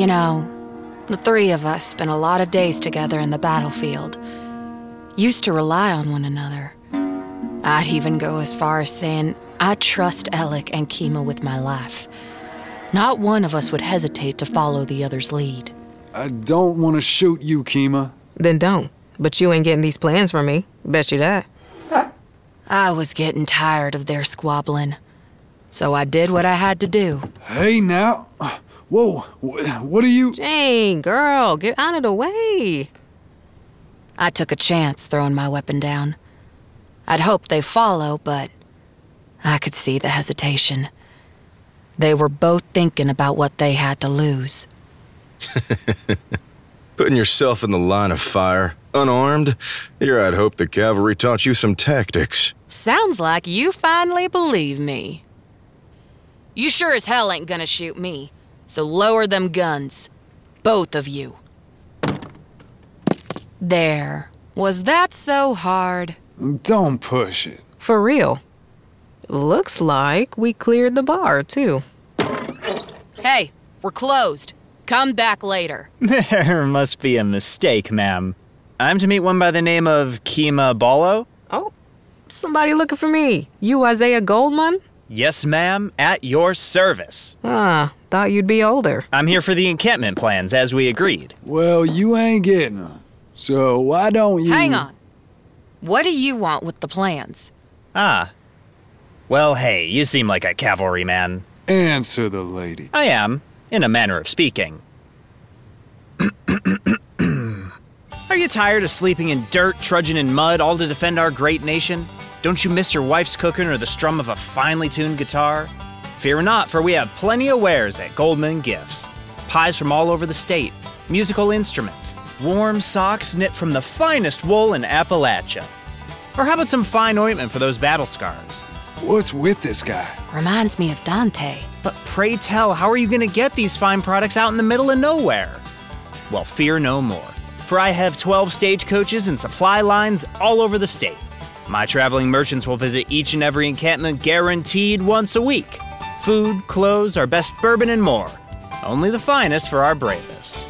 You know, the three of us spent a lot of days together in the battlefield. Used to rely on one another. I'd even go as far as saying I trust Elick and Keema with my life. Not one of us would hesitate to follow the other's lead. I don't want to shoot you, Keema. Then don't. But you ain't getting these plans from me. Bet you that. I was getting tired of their squabbling. So I did what I had to do. Hey, now. Whoa, what are you. Jane, girl, get out of the way. I took a chance throwing my weapon down. I'd hoped they'd follow, but I could see the hesitation. They were both thinking about what they had to lose. Putting yourself in the line of fire, unarmed? Here I'd hope the cavalry taught you some tactics. Sounds like you finally believe me. You sure as hell ain't gonna shoot me, so lower them guns. Both of you. There. Was that so hard? Don't push it. For real. Looks like we cleared the bar, too. Hey, we're closed. Come back later. There must be a mistake, ma'am. I'm to meet one by the name of Keema Ballo? Oh, somebody looking for me. You Isaiah Goldmund? Yes, ma'am, at your service. Ah, thought you'd be older. I'm here for the encampment plans, as we agreed. Well, you ain't getting them. So why don't you. Hang on. What do you want with the plans? Ah. Well, hey, you seem like a cavalryman. Answer the lady. I am, in a manner of speaking. Are you tired of sleeping in dirt, trudging in mud, all to defend our great nation? Don't you miss your wife's cooking or the strum of a finely tuned guitar? Fear not, for we have plenty of wares at Goldmund Gifts. Pies from all over the state, musical instruments, warm socks knit from the finest wool in Appalachia. Or how about some fine ointment for those battle scars? What's with this guy? Reminds me of Dante. But pray tell, how are you going to get these fine products out in the middle of nowhere? Well, fear no more, for I have 12 stagecoaches and supply lines all over the state. My traveling merchants will visit each and every encampment guaranteed once a week. Food, clothes, our best bourbon, and more. Only the finest for our bravest.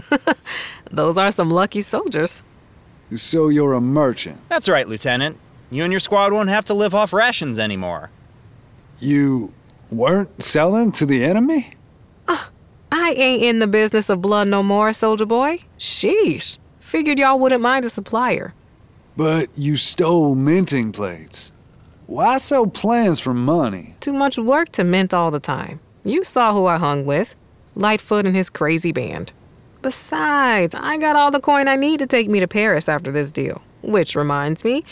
Those are some lucky soldiers. So you're a merchant. That's right, Lieutenant. You and your squad won't have to live off rations anymore. You weren't selling to the enemy? Ah, I ain't in the business of blood no more, soldier boy. Sheesh. Figured y'all wouldn't mind a supplier. But you stole minting plates. Why sell plans for money? Too much work to mint all the time. You saw who I hung with Lightfoot and his crazy band. Besides, I got all the coin I need to take me to Paris after this deal. Which reminds me,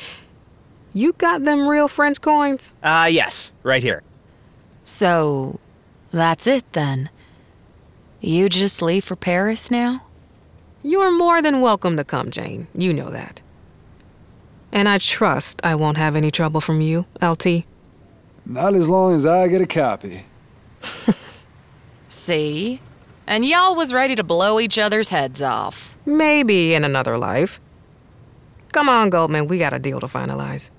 you got them real French coins? Ah, yes, right here. So, that's it then. You just leave for Paris now? You're more than welcome to come, Jane. You know that. And I trust I won't have any trouble from you, LT. Not as long as I get a copy. See? And y'all was ready to blow each other's heads off. Maybe in another life. Come on, Goldmund, we got a deal to finalize.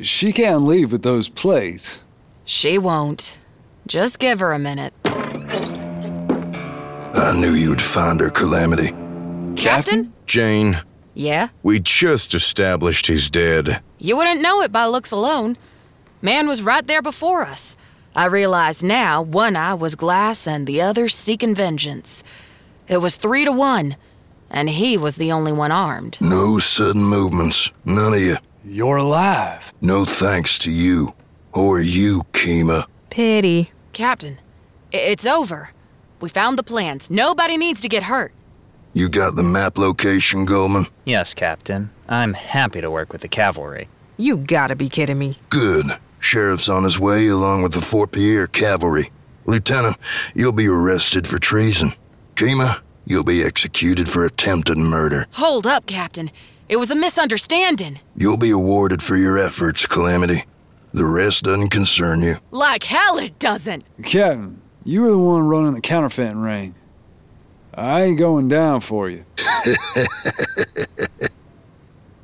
She can't leave with those plates. She won't. Just give her a minute. I knew you'd find her, Calamity. Captain? Jane, Yeah? we just established he's dead. You wouldn't know it by looks alone. Man was right there before us. I realize now one eye was glass and the other seeking vengeance. It was three to one, and he was the only one armed. No sudden movements. None of you. You're alive. No thanks to you. Or you, Keema. Pity. Captain, it's over. We found the plans. Nobody needs to get hurt. You got the map location, Goldmund? Yes, Captain. I'm happy to work with the cavalry. You gotta be kidding me. Good. Sheriff's on his way along with the Fort Pierre cavalry. Lieutenant, you'll be arrested for treason. Keema, you'll be executed for attempted murder. Hold up, Captain. It was a misunderstanding. You'll be awarded for your efforts, Calamity. The rest doesn't concern you. Like hell it doesn't. Captain, you were the one running the counterfeiting ring. I ain't going down for you.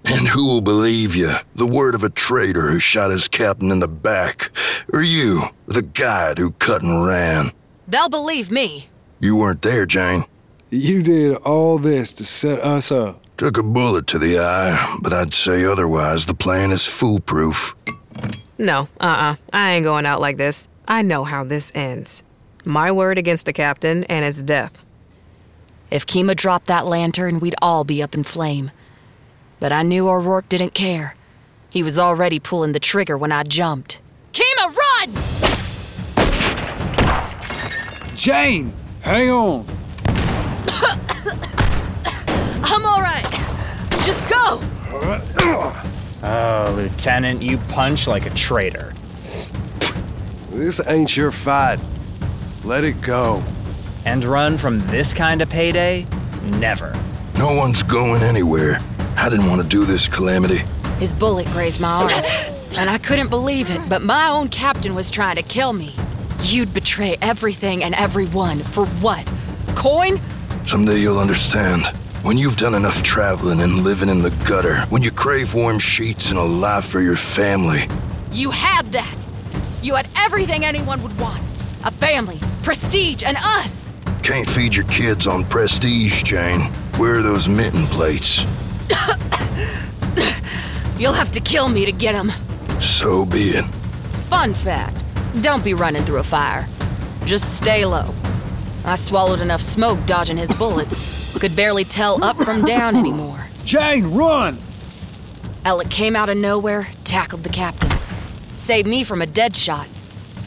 And who will believe you? The word of a traitor who shot his captain in the back? Or you, the guide who cut and ran? They'll believe me. You weren't there, Jane. You did all this to set us up. Took a bullet to the eye, but I'd say otherwise the plan is foolproof. No, uh uh I ain't going out like this. I know how this ends. My word against the captain, and it's death. If Keema dropped that lantern, we'd all be up in flame. But I knew O'Rourke didn't care. He was already pulling the trigger when I jumped. Keema, run! Jane, hang on. I'm all right. Just go. Oh, Lieutenant, you punch like a traitor. This ain't your fight. Let it go. And run from this kind of payday? Never. No one's going anywhere. I didn't want to do this, Calamity. His bullet grazed my arm, and I couldn't believe it, but my own captain was trying to kill me. You'd betray everything and everyone for what? Coin? Someday you'll understand. When you've done enough traveling and living in the gutter, when you crave warm sheets and a life for your family, You had that. You had everything anyone would want a family, prestige, and us. Can't feed your kids on prestige, Jane. Where are those minting plates. You'll have to kill me to get them. So be it. Fun fact don't be running through a fire. Just stay low. I swallowed enough smoke dodging his bullets, could barely tell up from down anymore. Jane, run! Elick came out of nowhere, tackled the captain. Saved me from a dead shot.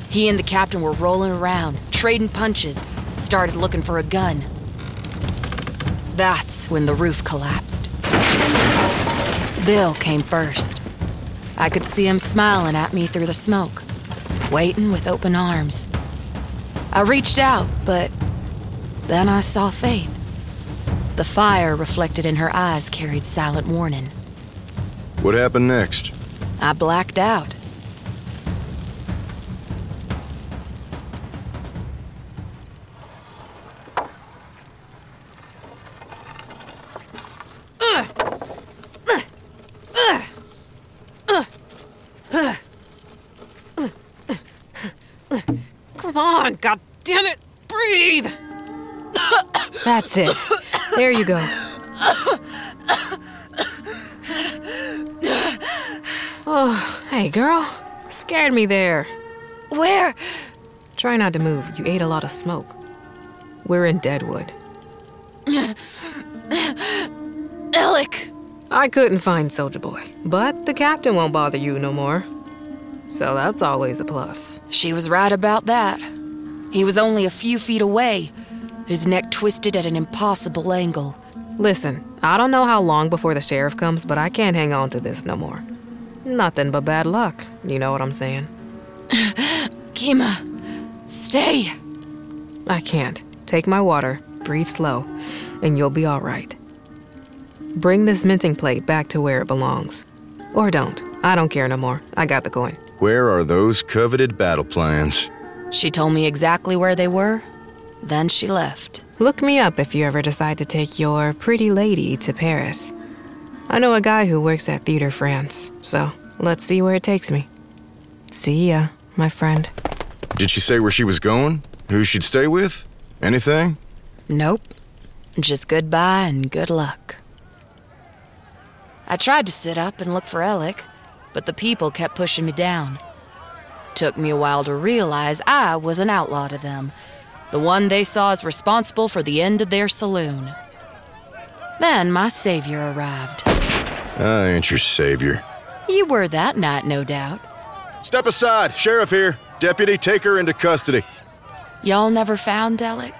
He and the captain were rolling around, trading punches, started looking for a gun. That's when the roof collapsed. Bill came first. I could see him smiling at me through the smoke, waiting with open arms. I reached out, but then I saw Faith. The fire reflected in her eyes carried silent warning. What happened next? I blacked out. Come on, god damn it! Breathe! That's it. There you go. Oh, hey girl. Scared me there. Where? Try not to move. You ate a lot of smoke. We're in Deadwood. Elick! I couldn't find Soldier Boy, but the captain won't bother you no more. So that's always a plus. She was right about that. He was only a few feet away, his neck twisted at an impossible angle. Listen, I don't know how long before the sheriff comes, but I can't hang on to this no more. Nothing but bad luck. You know what I'm saying? Keema, stay. I can't. Take my water, breathe slow, and you'll be all right. Bring this minting plate back to where it belongs. Or don't. I don't care no more. I got the coin. Where are those coveted battle plans? She told me exactly where they were, then she left. Look me up if you ever decide to take your pretty lady to Paris. I know a guy who works at Theater France, so let's see where it takes me. See ya, my friend. Did she say where she was going? Who she'd stay with? Anything? Nope. Just goodbye and good luck. I tried to sit up and look for Elick, but the people kept pushing me down. Took me a while to realize I was an outlaw to them, the one they saw as responsible for the end of their saloon. Then my savior arrived. I ain't your savior. You were that night, no doubt. Step aside. Sheriff here. Deputy, take her into custody. Y'all never found Elick?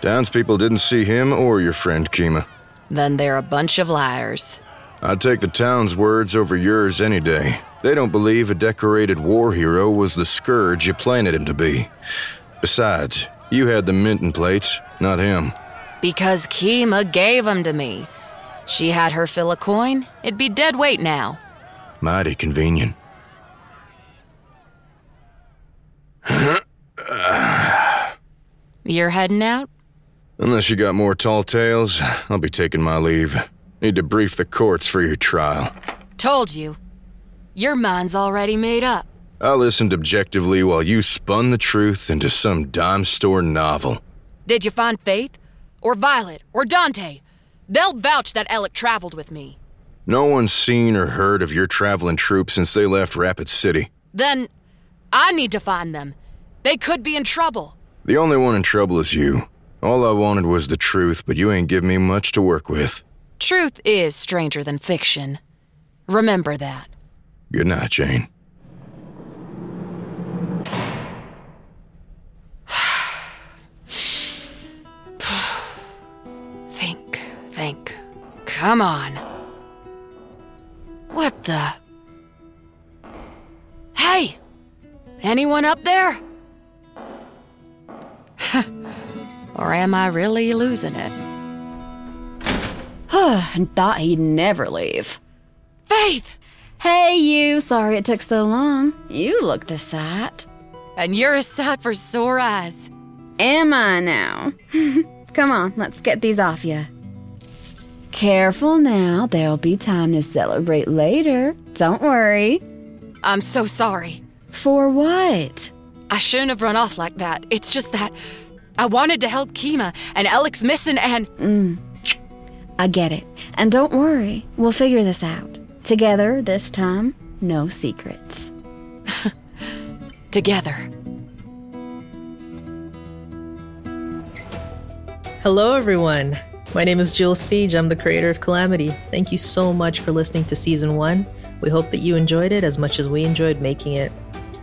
Townspeople didn't see him or your friend Keema. Then they're a bunch of liars. I'd take the town's words over yours any day. They don't believe a decorated war hero was the scourge you planted him to be. Besides, you had the minting plates, not him. Because Keema gave 'em to me. She had her fill of coin, it'd be dead weight now. Mighty convenient. You're heading out? Unless you got more tall tales, I'll be taking my leave. Need to brief the courts for your trial. Told you. Your mind's already made up. I listened objectively while you spun the truth into some dime store novel. Did you find Faith? Or Violet? Or Dante? They'll vouch that Elick traveled with me. No one's seen or heard of your traveling troop since they left Rapid City. Then I need to find them. They could be in trouble. The only one in trouble is you. All I wanted was the truth, but you ain't give me much to work with. Truth is stranger than fiction. Remember that. Good night, Jane. Think, think. Come on. What the? Hey! Anyone up there? or am I really losing it? and thought he'd never leave. Faith! Hey, you. Sorry it took so long. You look the sight. And you're a sight for sore eyes. Am I now? Come on, let's get these off you. Careful now, there'll be time to celebrate later. Don't worry. I'm so sorry. For what? I shouldn't have run off like that. It's just that I wanted to help Keema, and Elick's missing, and. Mm. I get it. And don't worry, we'll figure this out. Together this time, no secrets. Together. Hello, everyone. My name is Jules Siege. I'm the creator of Calamity. Thank you so much for listening to season one. We hope that you enjoyed it as much as we enjoyed making it.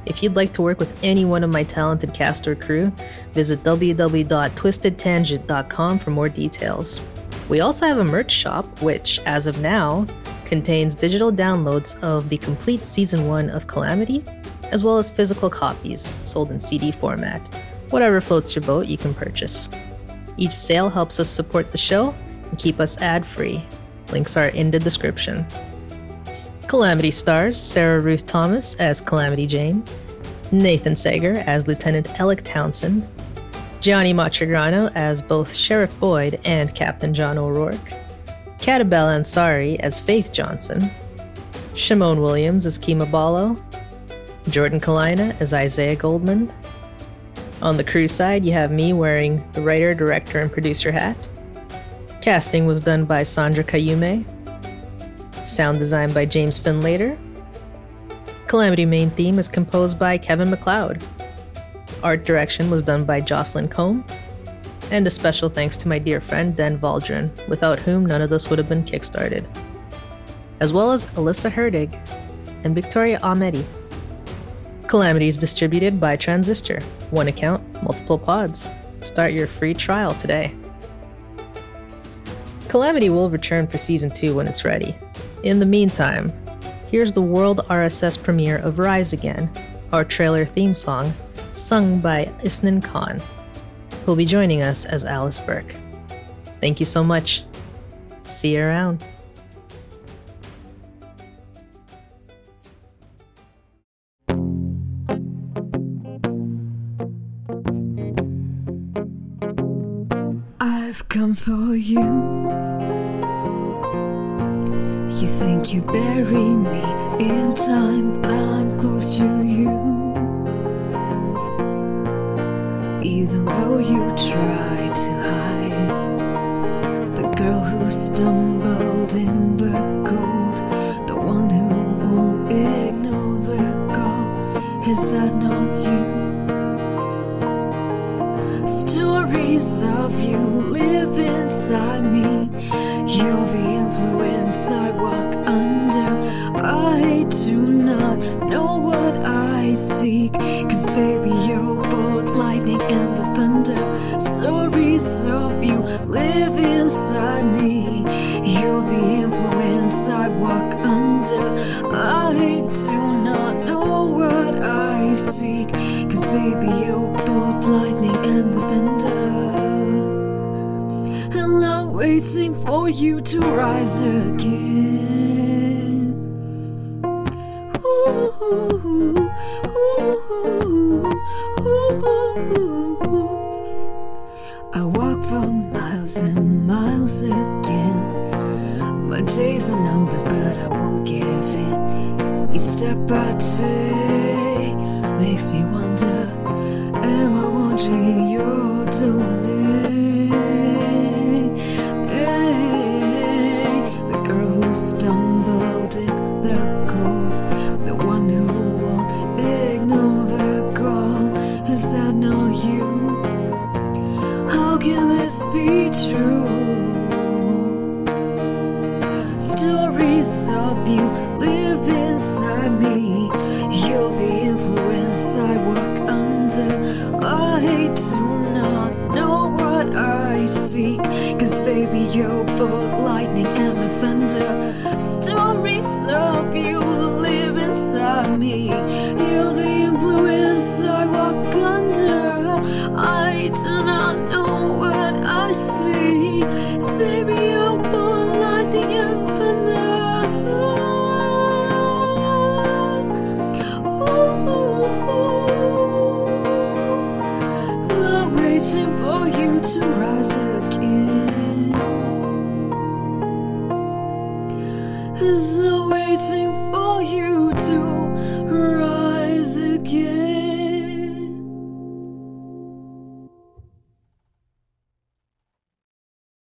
If you'd like to work with any one of my talented cast or crew, visit www.twistedtangent.com for more details. We also have a merch shop, which, as of now, contains digital downloads of the complete season one of Calamity, as well as physical copies sold in CD format. Whatever floats your boat, you can purchase. Each sale helps us support the show and keep us ad free. Links are in the description. Calamity stars Sarah Ruth Thomas as Calamity Jane, Nathan Sager as Lieutenant Elick Townsend, Gianni Matragrano as both Sheriff Boyd and Captain John O'Rourke, Katabelle Ansari as Faith Johnson, Shamon Williams as Keema Ballo, Jordan Kalina as Isaiah Goldmund, on the crew side, you have me wearing the writer, director, and producer hat. Casting was done by Sandra Kyuumei. Sound design by James Findlater. Calamity main theme is composed by Kevin MacLeod. Art direction was done by Jocelyn Combe. And a special thanks to my dear friend Den Valdron, without whom none of this would have been kickstarted. As well as Alyssa Hurtig and Victoria Ahmedi. Calamity is distributed by Transistor. One account, multiple pods. Start your free trial today. Calamity will return for season 2 when it's ready. In the meantime, here's the world RSS premiere of Rise Again, our trailer theme song, sung by Isnan Khan, who'll be joining us as Alice Burke. Thank you so much. See you around. Cause baby, you're both lightning and the thunder. Stories of you live inside me. You're the influence I walk under. I do not know what I seek. Cause baby, you're both lightning and the thunder. And I'm waiting for you to rise again. I walk for miles and miles again. My days are numbered, but I won't give in. Each step I take makes me wonder Am I wanting your domain? This be true? Stories of you live inside me. You're the influence I walk under. I do not know what I seek. Cause baby, you're both lightning and the thunder. Stories of you live inside me. Baby,